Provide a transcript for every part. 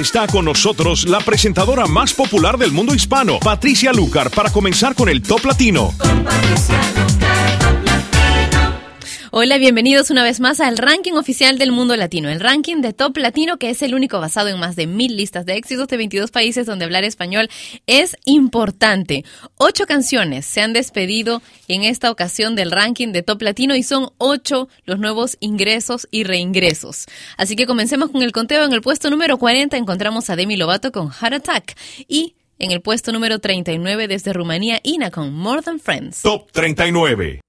está con nosotros la presentadora más popular del mundo hispano, Patricia Lucar, para comenzar con el Top Latino. Hola, bienvenidos una vez más al ranking oficial del mundo latino, el ranking de Top Latino que es el único basado en más de mil listas de éxitos de 22 países donde hablar español es importante. Ocho canciones se han despedido en esta ocasión del ranking de Top Latino y son ocho los nuevos ingresos y reingresos. Así que comencemos con el conteo. En el puesto número 40 encontramos a Demi Lovato con Heart Attack y en el puesto número 39 desde Rumanía, Ina con More Than Friends. Top 39.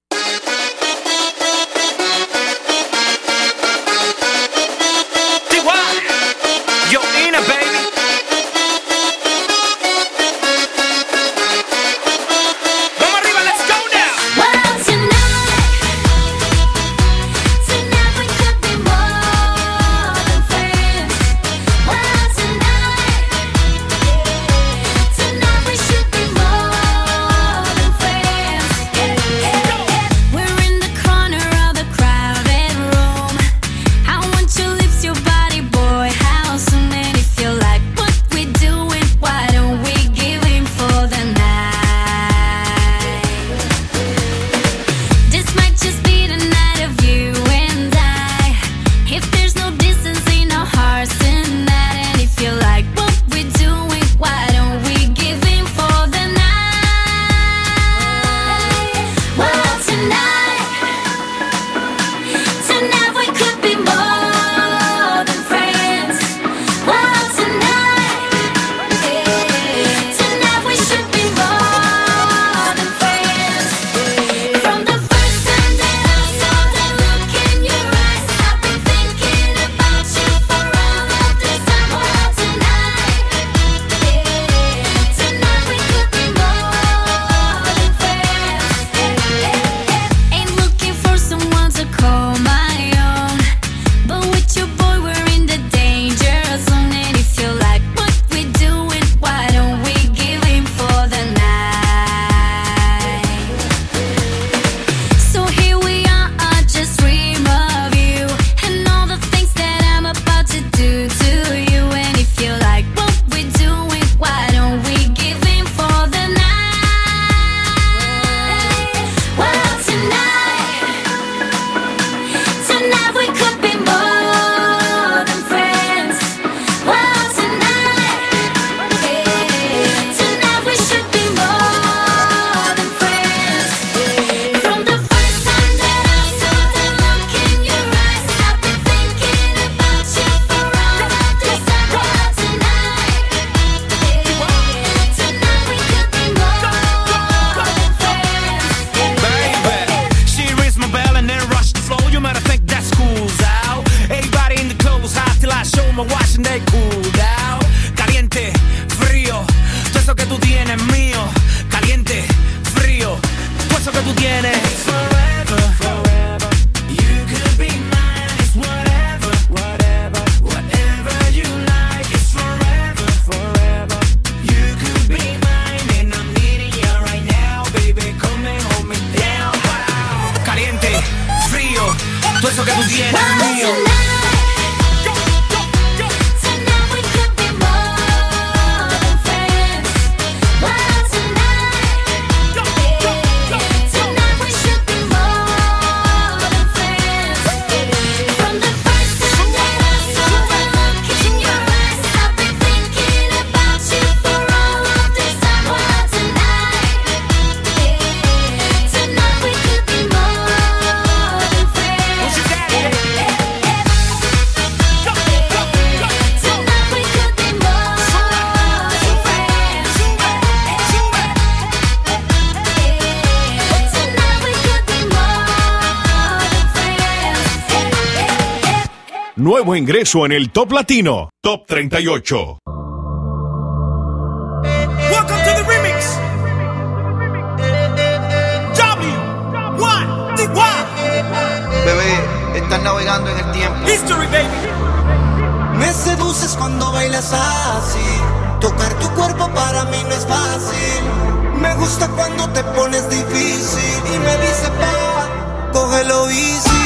Nuevo ingreso en el Top Latino, Top 38. Welcome to the remix. Bebé, estás navegando en el tiempo. History, baby. Me seduces cuando bailas así. Tocar tu cuerpo para mí no es fácil. Me gusta cuando te pones difícil y me dice pa, cógelo easy.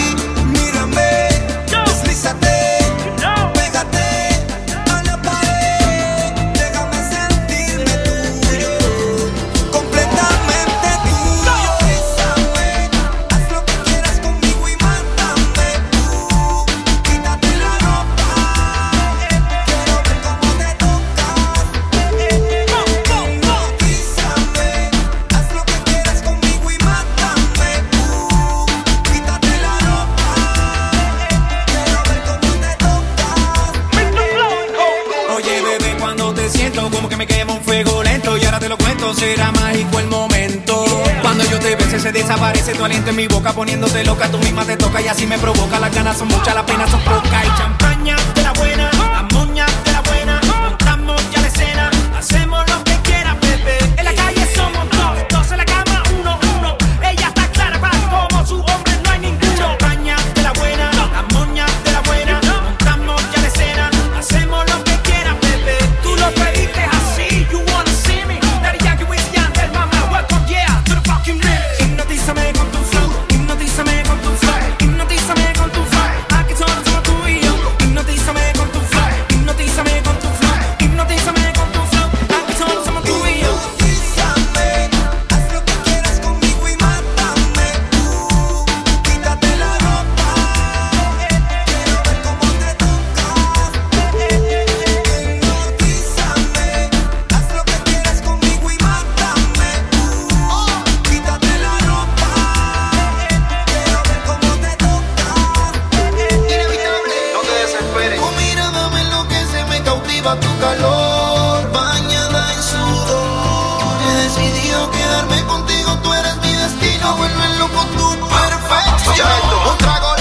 bañada en sudor. He decidido quedarme contigo, tú eres mi destino. Vuelve loco tu perfección. Un trago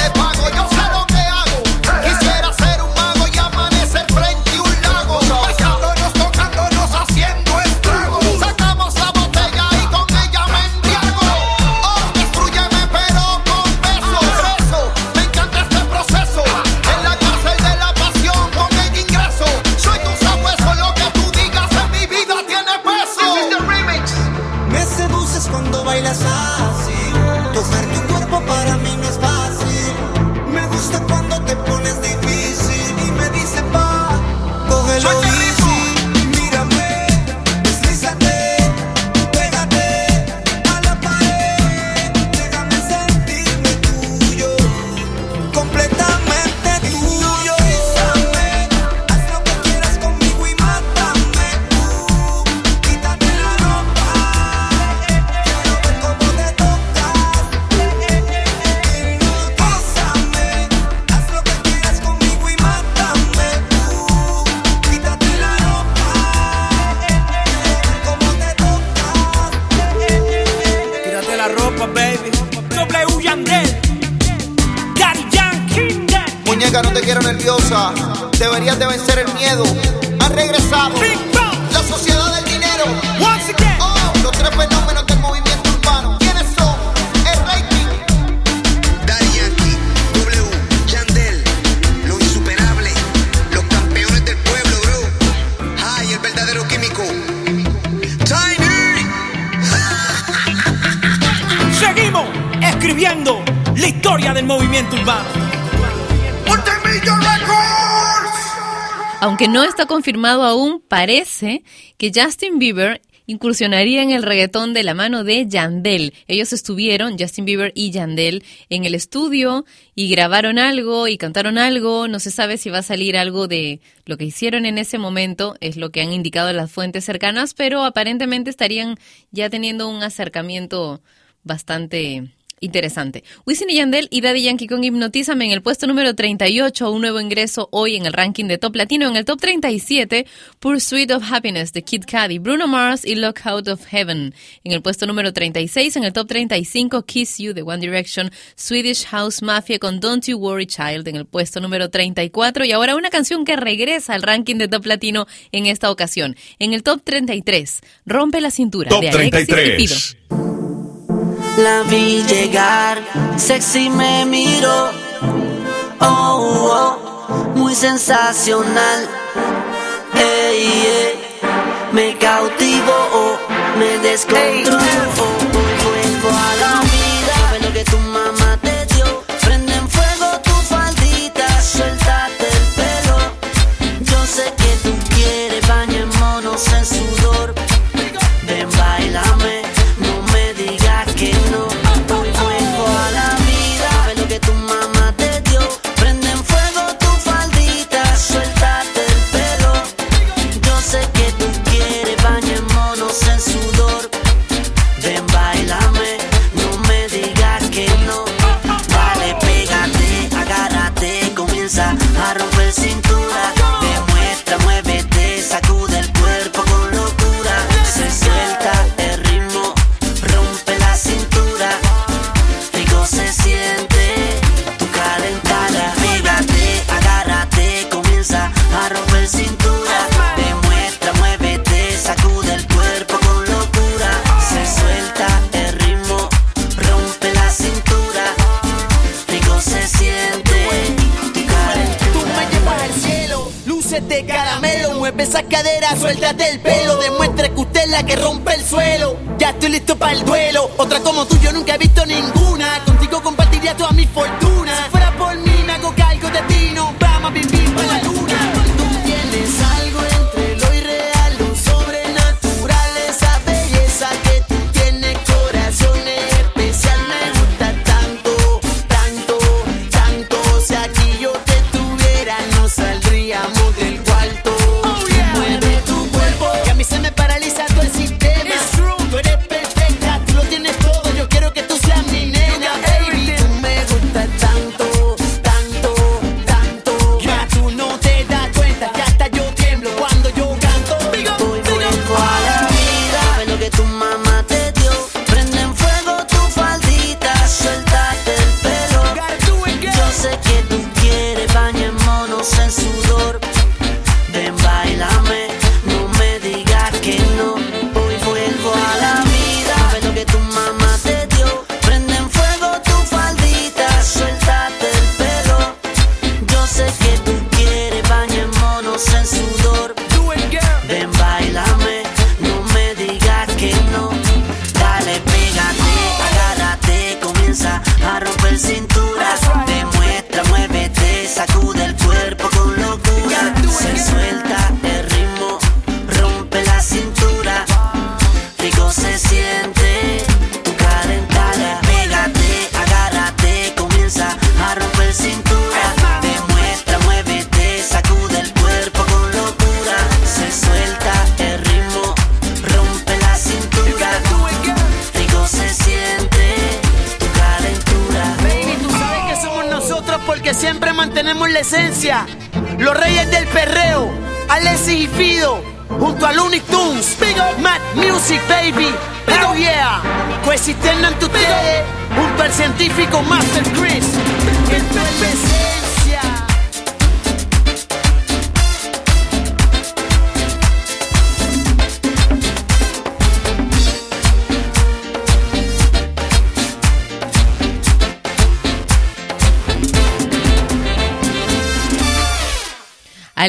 la historia del movimiento urbano. Aunque no está confirmado aún, parece que Justin Bieber incursionaría en el reggaetón de la mano de Yandel. Ellos estuvieron, Justin Bieber y Yandel, en el estudio y grabaron algo y cantaron algo. No se sabe si va a salir algo de lo que hicieron en ese momento, es lo que han indicado las fuentes cercanas, pero aparentemente estarían ya teniendo un acercamiento bastante Interesante. Wisin y Yandel y Daddy Yankee con Hipnotízame en el puesto número 38, un nuevo ingreso hoy en el ranking de Top Latino. En el top 37, Pursuit of Happiness de Kid Cudi, Bruno Mars y Lockout of Heaven. En el puesto número 36, en el top 35, Kiss You de One Direction, Swedish House Mafia con Don't You Worry Child en el puesto número 34. Y ahora una canción que regresa al ranking de Top Latino en esta ocasión. En el top 33, Rompe la cintura de Alexis 33. La vi llegar, sexy me miró. Oh, oh, oh muy sensacional. Ey, ey, me cautivó, oh, me descontroló.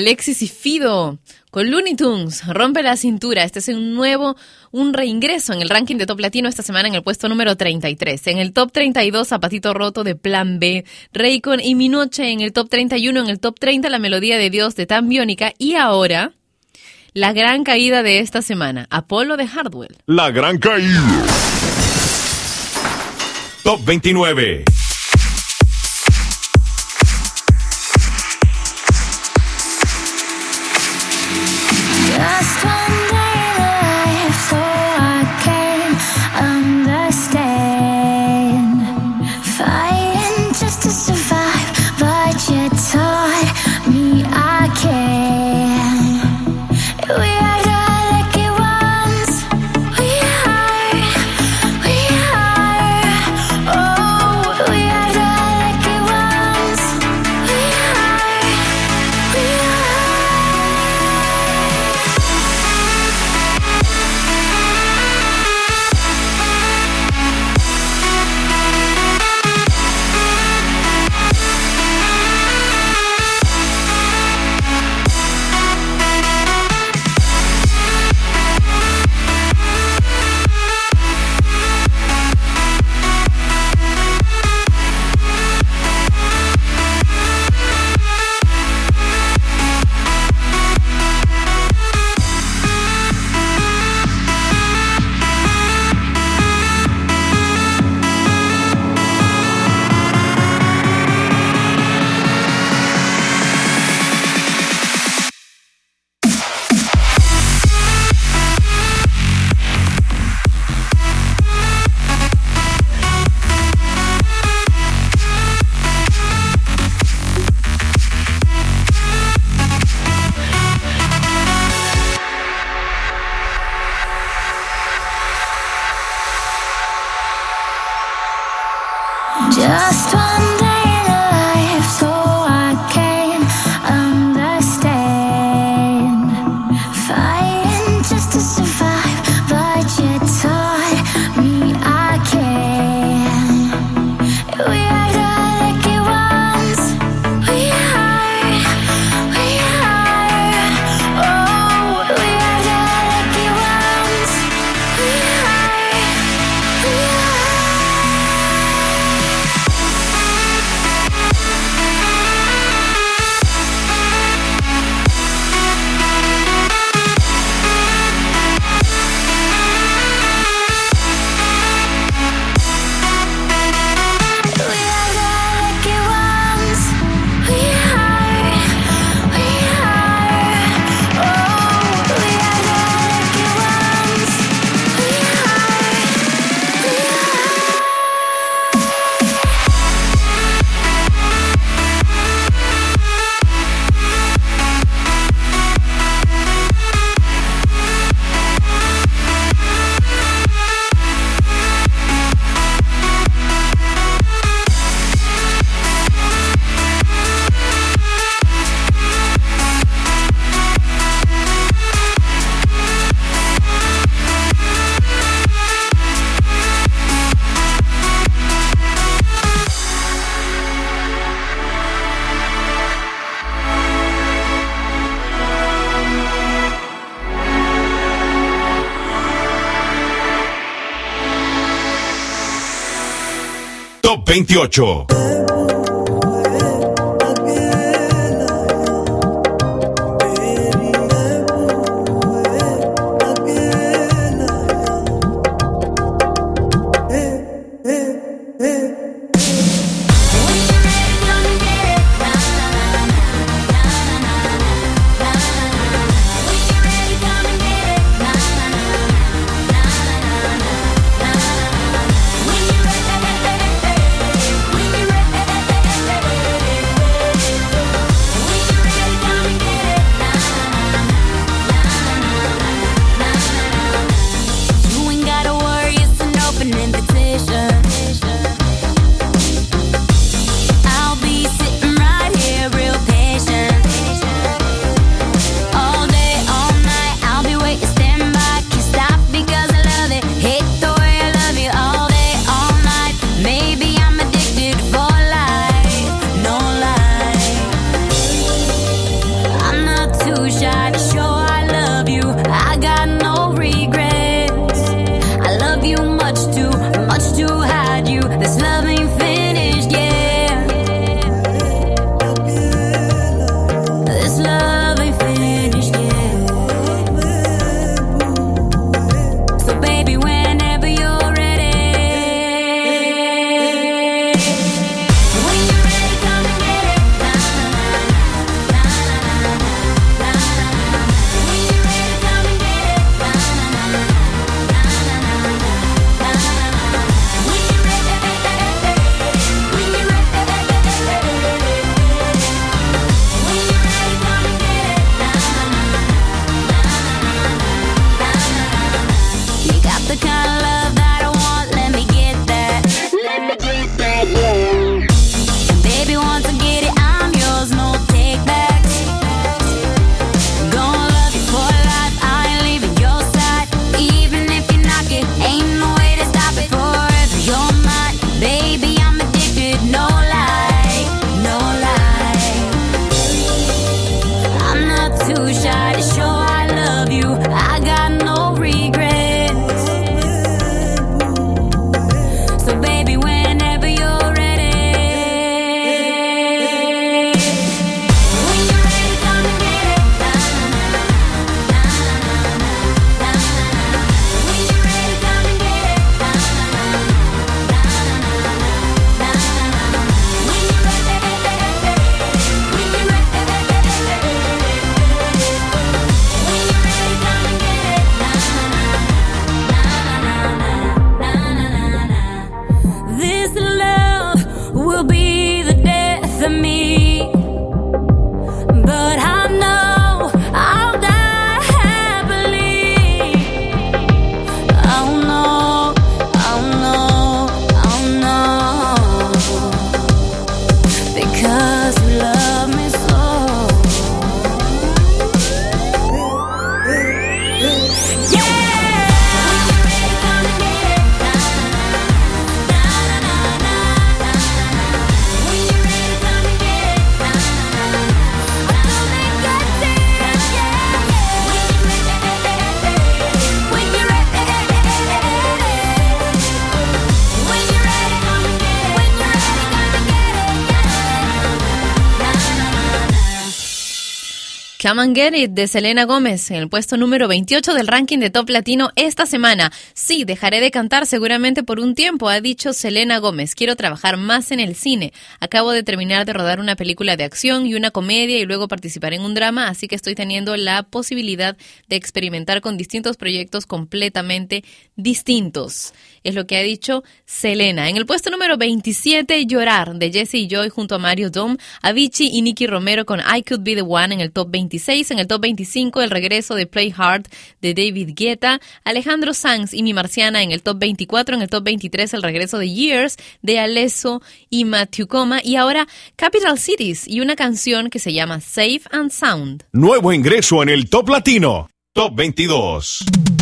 Alexis y Fido con Looney Tunes, Rompe la cintura. Este es un nuevo, un reingreso en el ranking de Top Latino esta semana en el puesto número 33. En el top 32, Zapatito Roto de Plan B, Raycon y Mi Noche en el top 31. En el top 30, La Melodía de Dios de Tan Biónica. Y ahora, la gran caída de esta semana, Apolo de Hardwell. La gran caída. Top 29. this time 28. And Get de Selena Gómez en el puesto número 28 del ranking de Top Latino esta semana. Sí, dejaré de cantar seguramente por un tiempo, ha dicho Selena Gómez. Quiero trabajar más en el cine. Acabo de terminar de rodar una película de acción y una comedia y luego participar en un drama, así que estoy teniendo la posibilidad de experimentar con distintos proyectos completamente distintos. Es lo que ha dicho Selena. En el puesto número 27, Llorar de Jesse y Joy junto a Mario Dom, Avicii y Nicky Romero con I Could Be the One en el top 26. En el top 25, el regreso de Play Hard de David Guetta, Alejandro Sanz y Mi Marciana en el top 24. En el top 23, el regreso de Years de Alesso y Matthew Coma. Y ahora Capital Cities y una canción que se llama Safe and Sound. Nuevo ingreso en el Top Latino. Top 22.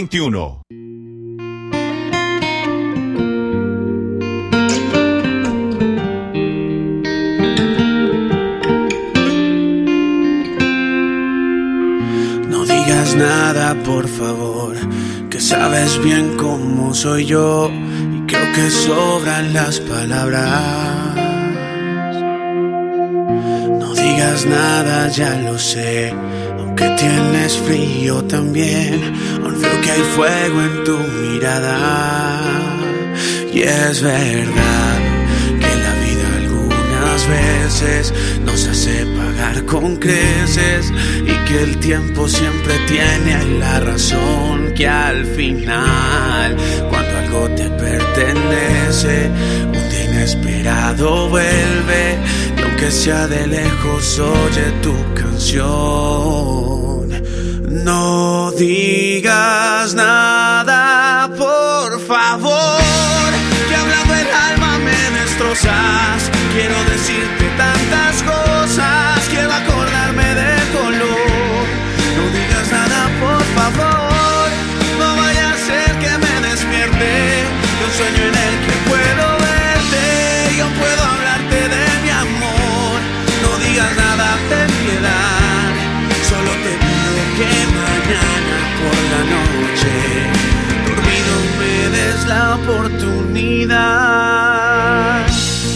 21. No digas nada, por favor, que sabes bien cómo soy yo y creo que sobran las palabras. No digas nada, ya lo sé, aunque tienes frío también, que hay fuego en tu mirada. Y es verdad que la vida algunas veces nos hace pagar con creces y que el tiempo siempre tiene la razón que al final cuando algo te pertenece un día inesperado vuelve aunque sea de lejos oye tu canción digas nada por la noche dormido me des la oportunidad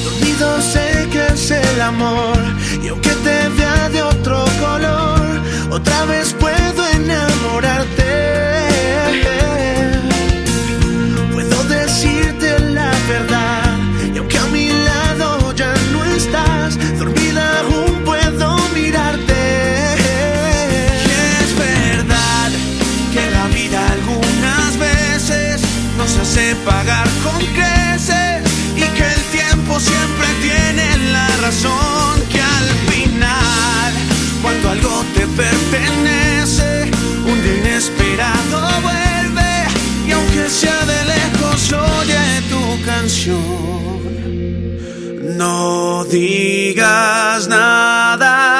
Dormido sé que es el amor y aunque te vea de otro color, otra vez puedo enamorarte. Hace pagar con creces y que el tiempo siempre tiene la razón que al final cuando algo te pertenece un día inesperado vuelve y aunque sea de lejos oye tu canción. No digas nada,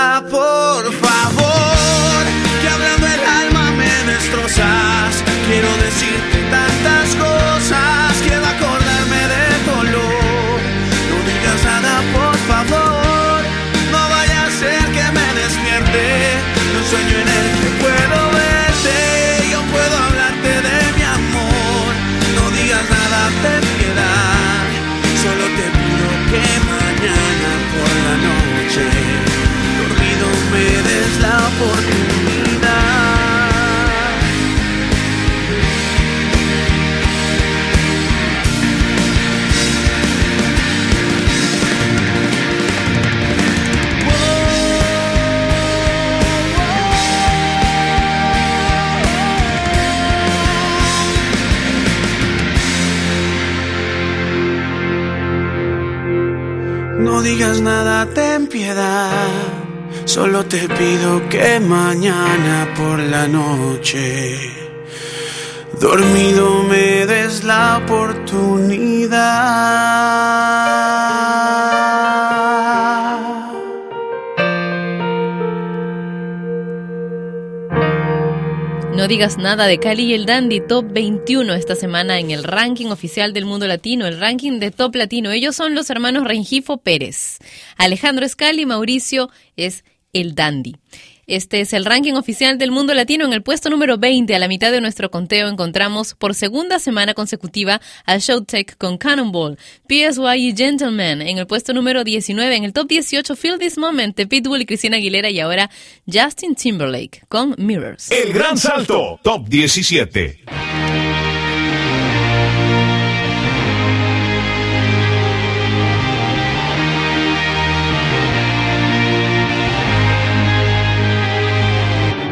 No digas nada, ten piedad. Solo te pido que mañana por la noche, dormido me des la oportunidad. No digas nada de Cali y el Dandy Top 21 esta semana en el ranking oficial del mundo latino, el ranking de Top Latino. Ellos son los hermanos Rengifo Pérez. Alejandro Scali y Mauricio es el Dandy. Este es el ranking oficial del mundo latino. En el puesto número 20, a la mitad de nuestro conteo, encontramos por segunda semana consecutiva a Showtech con Cannonball, PSY y Gentleman. En el puesto número 19, en el top 18, Feel This Moment de Pitbull y Cristina Aguilera. Y ahora Justin Timberlake con Mirrors. El Gran Salto, Top 17.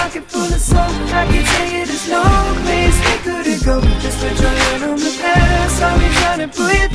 pocket full of soap I can tell you there's no place we couldn't go. Just put your hand on the past I'll be trying to through You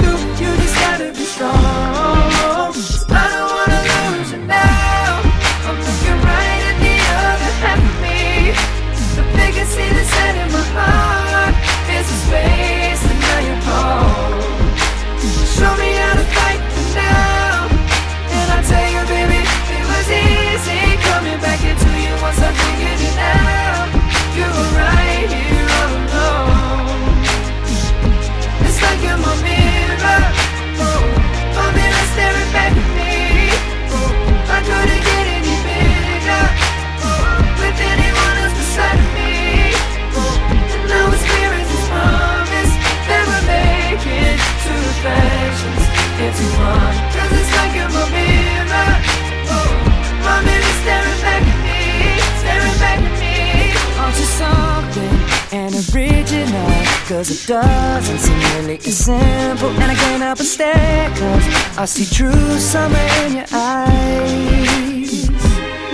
I see true summer in your eyes.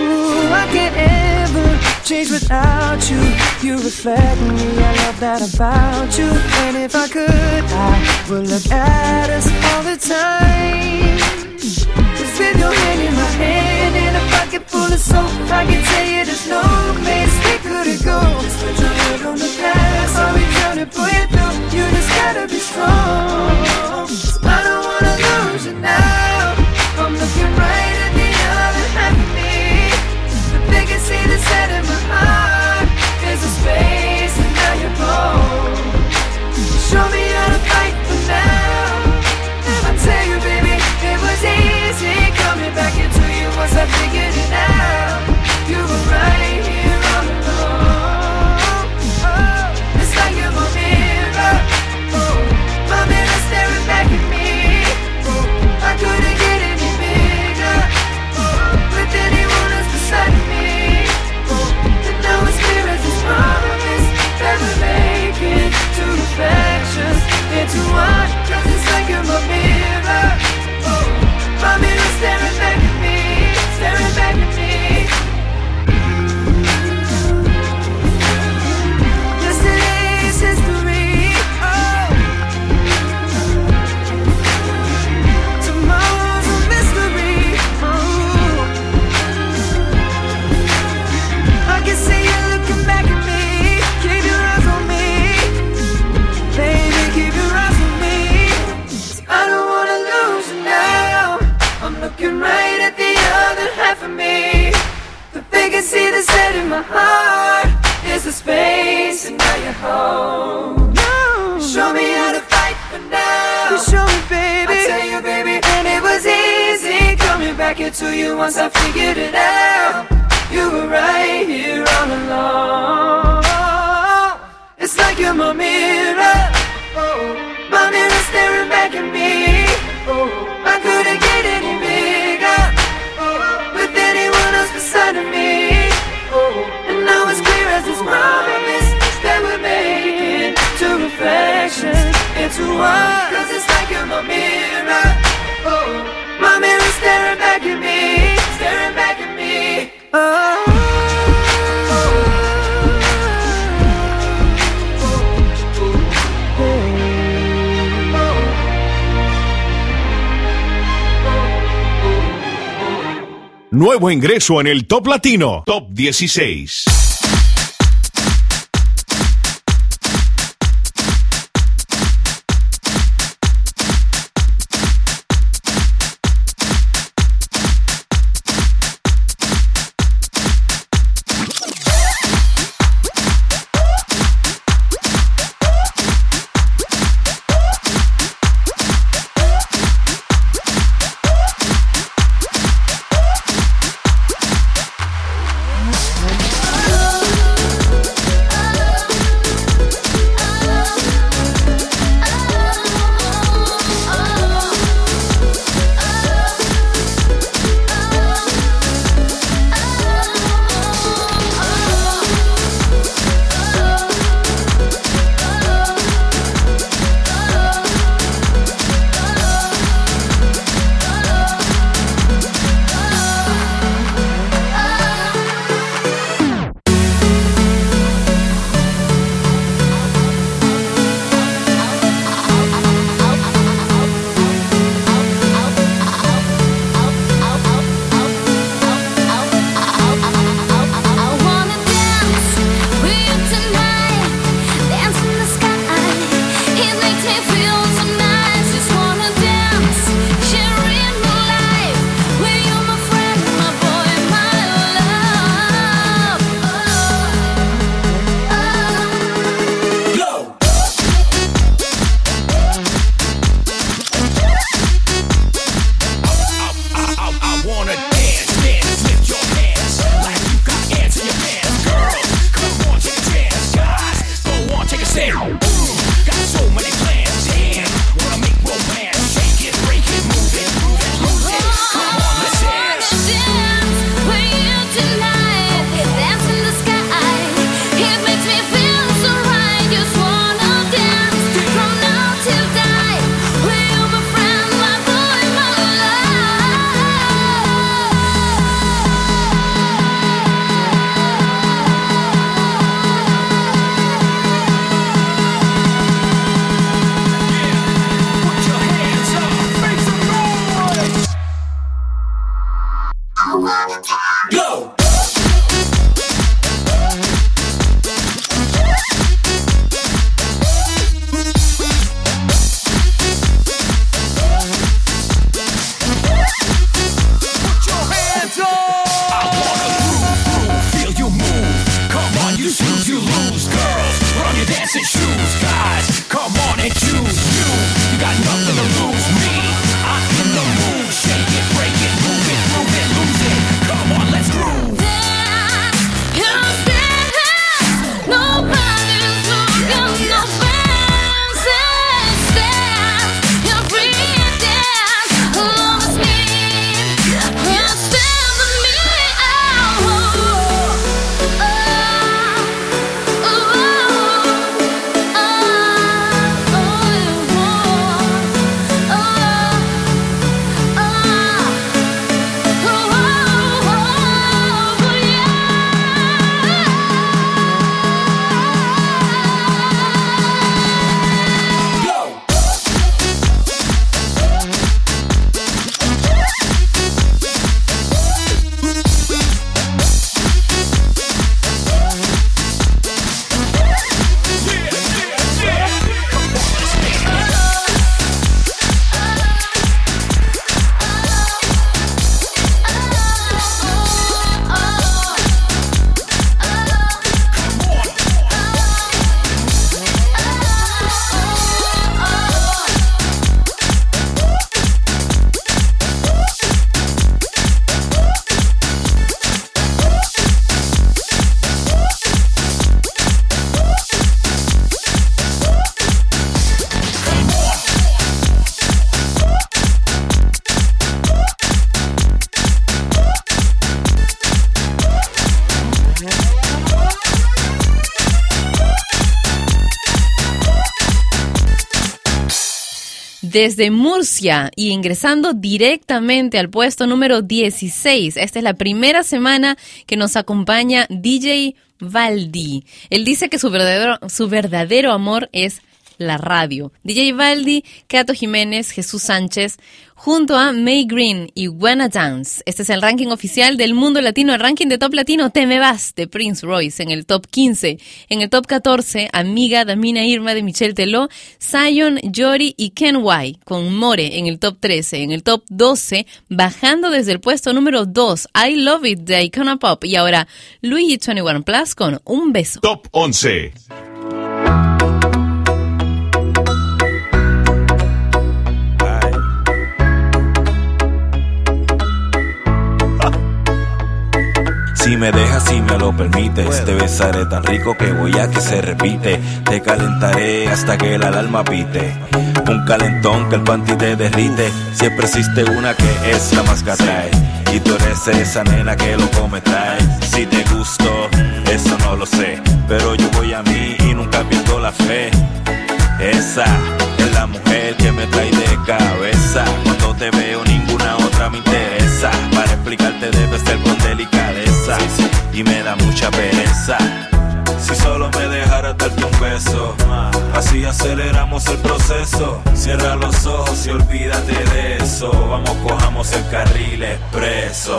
Ooh, I can't ever change without you. You reflect me, I love that about you. And if I could, I would look at us all the time. Just with your hand in my hand and a pocket full of soap I can tell you there's no place we couldn't go Just put your head on the past I'll be trying to Nuevo ingreso en el Top Latino, Top 16. Desde Murcia y ingresando directamente al puesto número 16. Esta es la primera semana que nos acompaña DJ Valdi. Él dice que su verdadero, su verdadero amor es la radio. DJ Valdi, Cato Jiménez, Jesús Sánchez, junto a May Green y Wanna Dance. Este es el ranking oficial del mundo latino, el ranking de top latino Te Me Vas de Prince Royce en el top 15. En el top 14, Amiga, Damina Irma de Michelle Teló, Zion, Jory y Ken Y con More en el top 13. En el top 12, bajando desde el puesto número 2, I Love It de Icona Pop. Y ahora, Luigi 21 Plus con Un Beso. Top 11. Si me dejas, si me lo permites, te besaré tan rico que voy a que se repite. Te calentaré hasta que el alarma pite. Un calentón que el panty te derrite. Siempre existe una que es la más. Y tú eres esa nena que lo come trae. Si te gusto, eso no lo sé. Pero yo voy a mí y nunca pierdo la fe. Esa es la mujer que me trae de cabeza. Cuando te veo, ninguna otra me interesa. Explicarte, debe ser con delicadeza. Y me da mucha pereza. Si solo me dejaras darte un beso, así aceleramos el proceso. Cierra los ojos y olvídate de eso. Vamos, cojamos el carril expreso.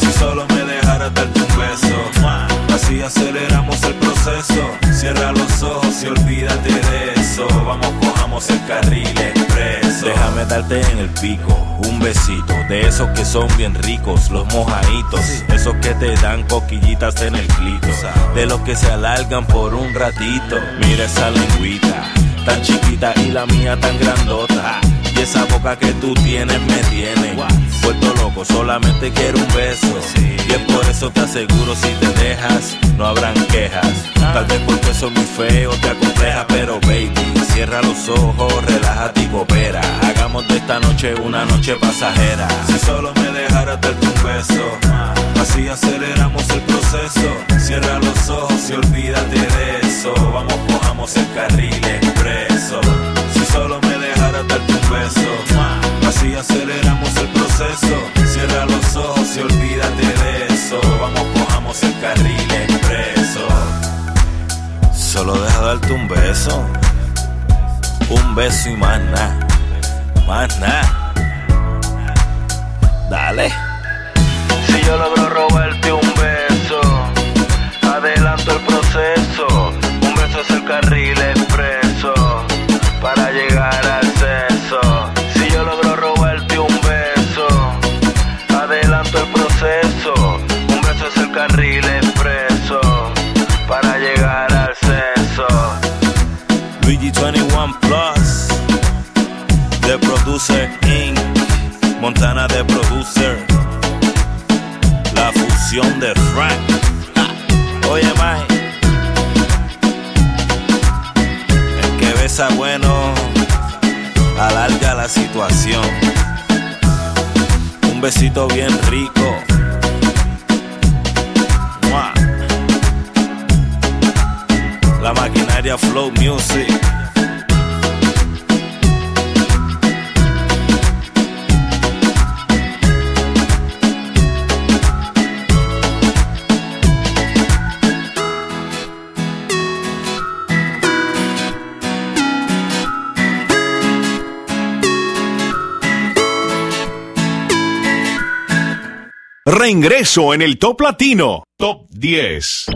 Si solo me dejaras darte un beso, así aceleramos el proceso. Cierra los ojos y olvídate de eso. Vamos, cojamos el carril expreso. Déjame darte en el pico un besito de esos que son bien ricos, los mojaditos, esos que te dan coquillitas en el clito, de los que se alargan por un ratito. Mira esa lengüita, tan chiquita y la mía tan grandota. Esa boca que tú tienes me tiene vuelto loco, solamente quiero un beso. Y es por eso te aseguro, si te dejas, no habrán quejas. Tal vez porque soy muy feo, te acompleja, pero baby, cierra los ojos, relájate y coopera. Hagamos de esta noche una noche pasajera. Si solo me dejaras darte un beso, así aceleramos el proceso. Cierra los ojos y olvídate de eso. Vamos, cojamos el carril beso y más nada. Reingreso en el Top Latino. Top 10.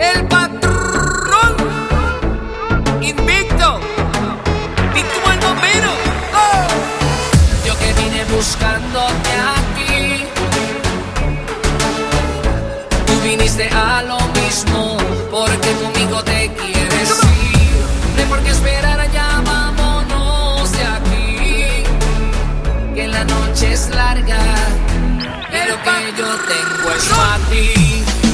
El patrón invicto. Víctima el bombero. Oh. Yo que vine buscándote aquí. Tú viniste a lo mismo porque conmigo noche es larga. Lo que yo tengo es para ti.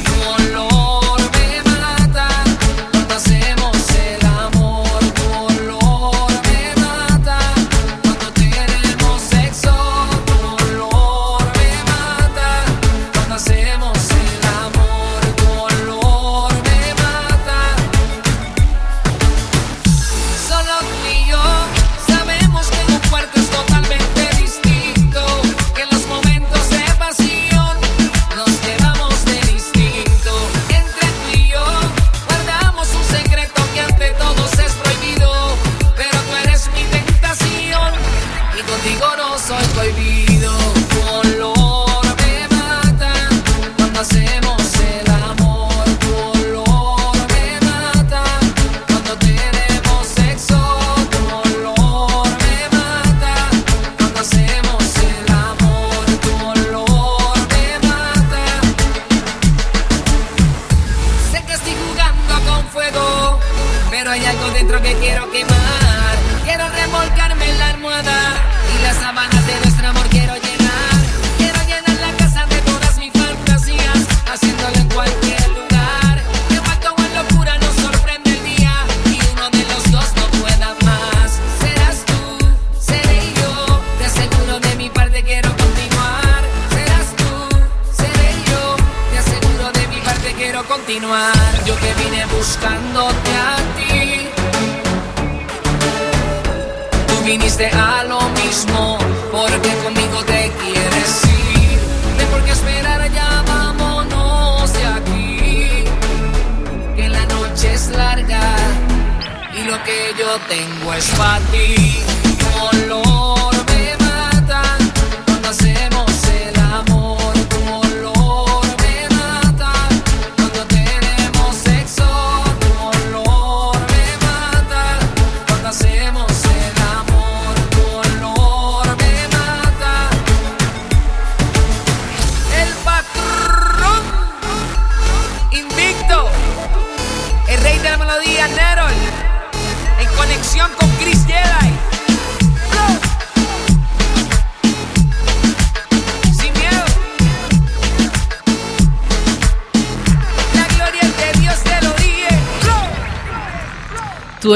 I spot ti.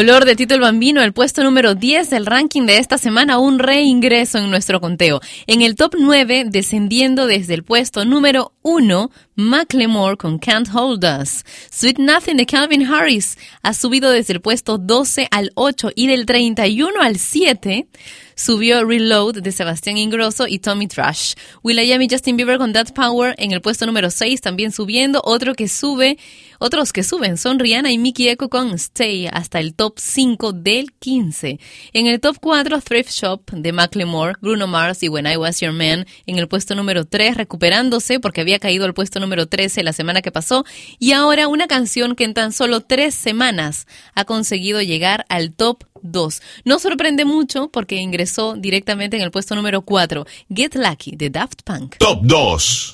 de Tito el Bambino, el puesto número 10 del ranking de esta semana, un reingreso en nuestro conteo. En el top 9, descendiendo desde el puesto número 1, Macklemore con Can't Hold Us. Sweet Nothing de Calvin Harris ha subido desde el puesto 12 al 8 y del 31 al 7 subió Reload de Sebastián Ingrosso y Tommy Trash. Will.i.am y Justin Bieber con That Power en el puesto número 6 también subiendo. Otro que sube otros que suben son Rihanna y Mickey Echo con Stay hasta el top 5 del 15. En el top 4, Thrift Shop de Macklemore, Bruno Mars y When I Was Your Man. En el puesto número 3, recuperándose porque había caído al puesto número 13 la semana que pasó. Y ahora una canción que en tan solo tres semanas ha conseguido llegar al top 2. No sorprende mucho porque ingresó directamente en el puesto número 4, Get Lucky de Daft Punk. Top 2.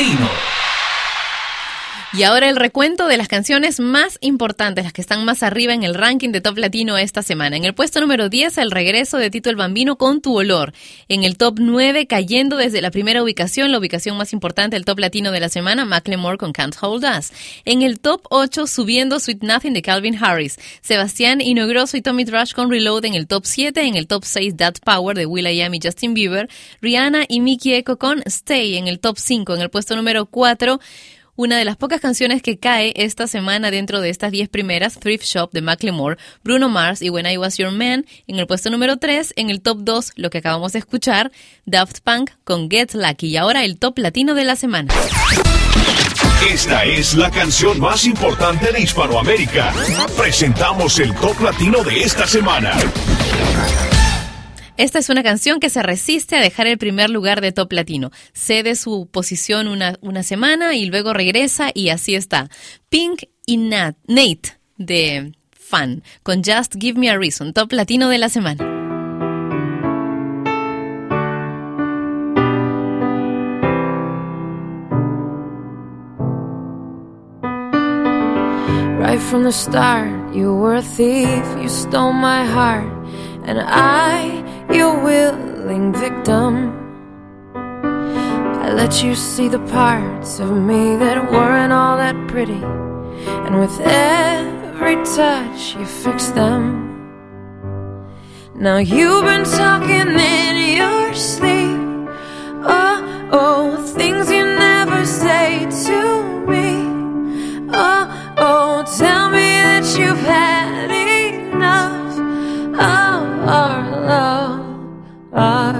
Latino. Y ahora el recuento de las canciones más importantes, las que están más arriba en el ranking de Top Latino esta semana. En el puesto número 10, el regreso de Tito el Bambino con Tu Olor. En el top 9, cayendo desde la primera ubicación, la ubicación más importante del Top Latino de la semana, Macklemore con Can't Hold Us. En el top 8, subiendo Sweet Nothing de Calvin Harris. Sebastián Inogroso y Tommy Trash con Reload en el top 7. En el top 6, That Power de will.i.am y Justin Bieber. Rihanna y Mickey Echo con Stay en el top 5. En el puesto número 4, una de las pocas canciones que cae esta semana dentro de estas 10 primeras, Thrift Shop de Macklemore, Bruno Mars y When I Was Your Man. En el puesto número 3, en el top 2, lo que acabamos de escuchar, Daft Punk con Get Lucky. Y ahora el top latino de la semana. Esta es la canción más importante de Hispanoamérica. Presentamos el top latino de esta semana. Esta es una canción que se resiste a dejar el primer lugar de Top Latino. Cede su posición una, una semana y luego regresa y así está. Pink y Nat, Nate de Fan con Just Give Me a Reason, Top Latino de la semana. Right from the start, you were a thief, you stole my heart, and I, your willing victim. I let you see the parts of me that weren't all that pretty, and with every touch, you fixed them. Now you've been talking in your sleep. Oh, oh, things you never say to me. Oh, oh, tell me that you've had love,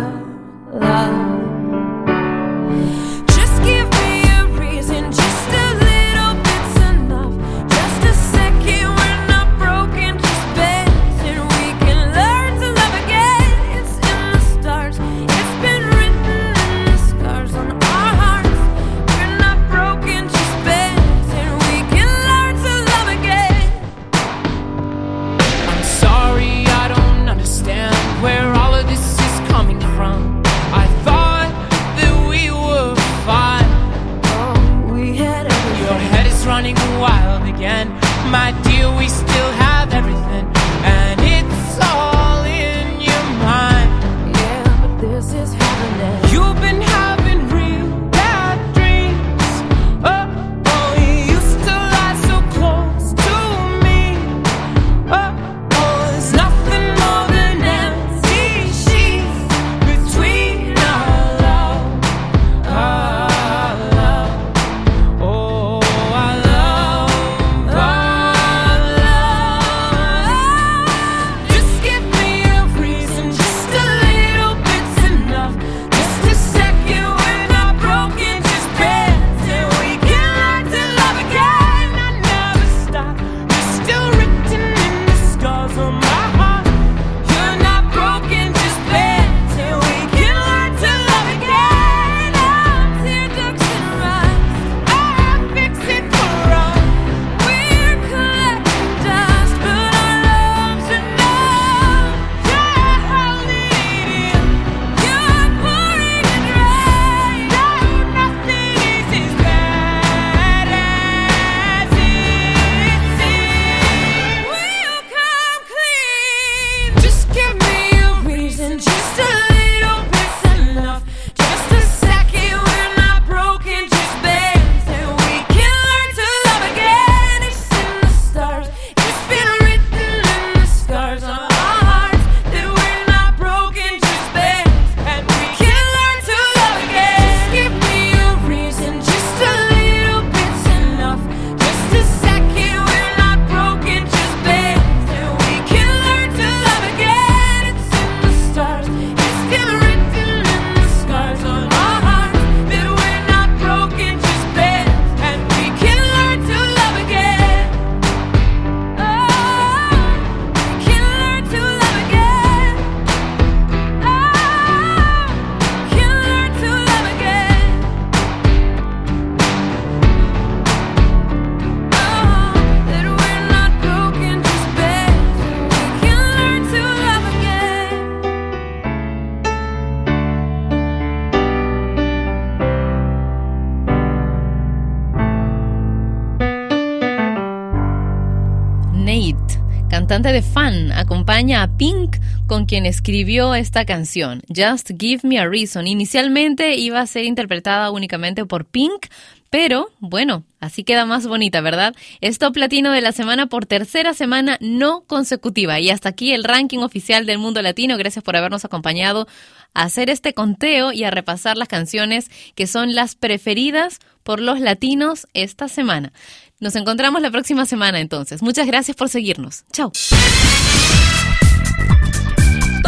acompaña a Pink con quien escribió esta canción, Just Give Me a Reason. Inicialmente iba a ser interpretada únicamente por Pink, pero bueno, así queda más bonita, ¿verdad? Es top latino de la semana por tercera semana no consecutiva. Y hasta aquí el ranking oficial del mundo latino. Gracias por habernos acompañado a hacer este conteo y a repasar las canciones que son las preferidas por los latinos esta semana. Nos encontramos la próxima semana entonces. Muchas gracias por seguirnos. Chao.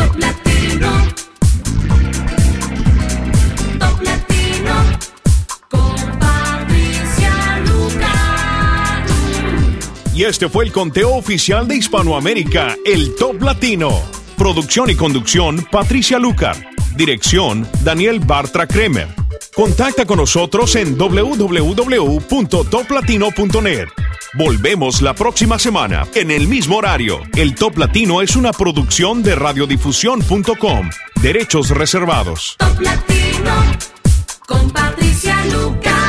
Top Latino. Top Latino. Con Patricia. Y este fue el conteo oficial de Hispanoamérica, el Top Latino. Producción y conducción, Patricia Lucar. Dirección, Daniel Bartra Kremer. Contacta con nosotros en www.toplatino.net. Volvemos la próxima semana, en el mismo horario. El Top Latino es una producción de radiodifusión.com. Derechos reservados. Top Latino. Con Patricia Luca.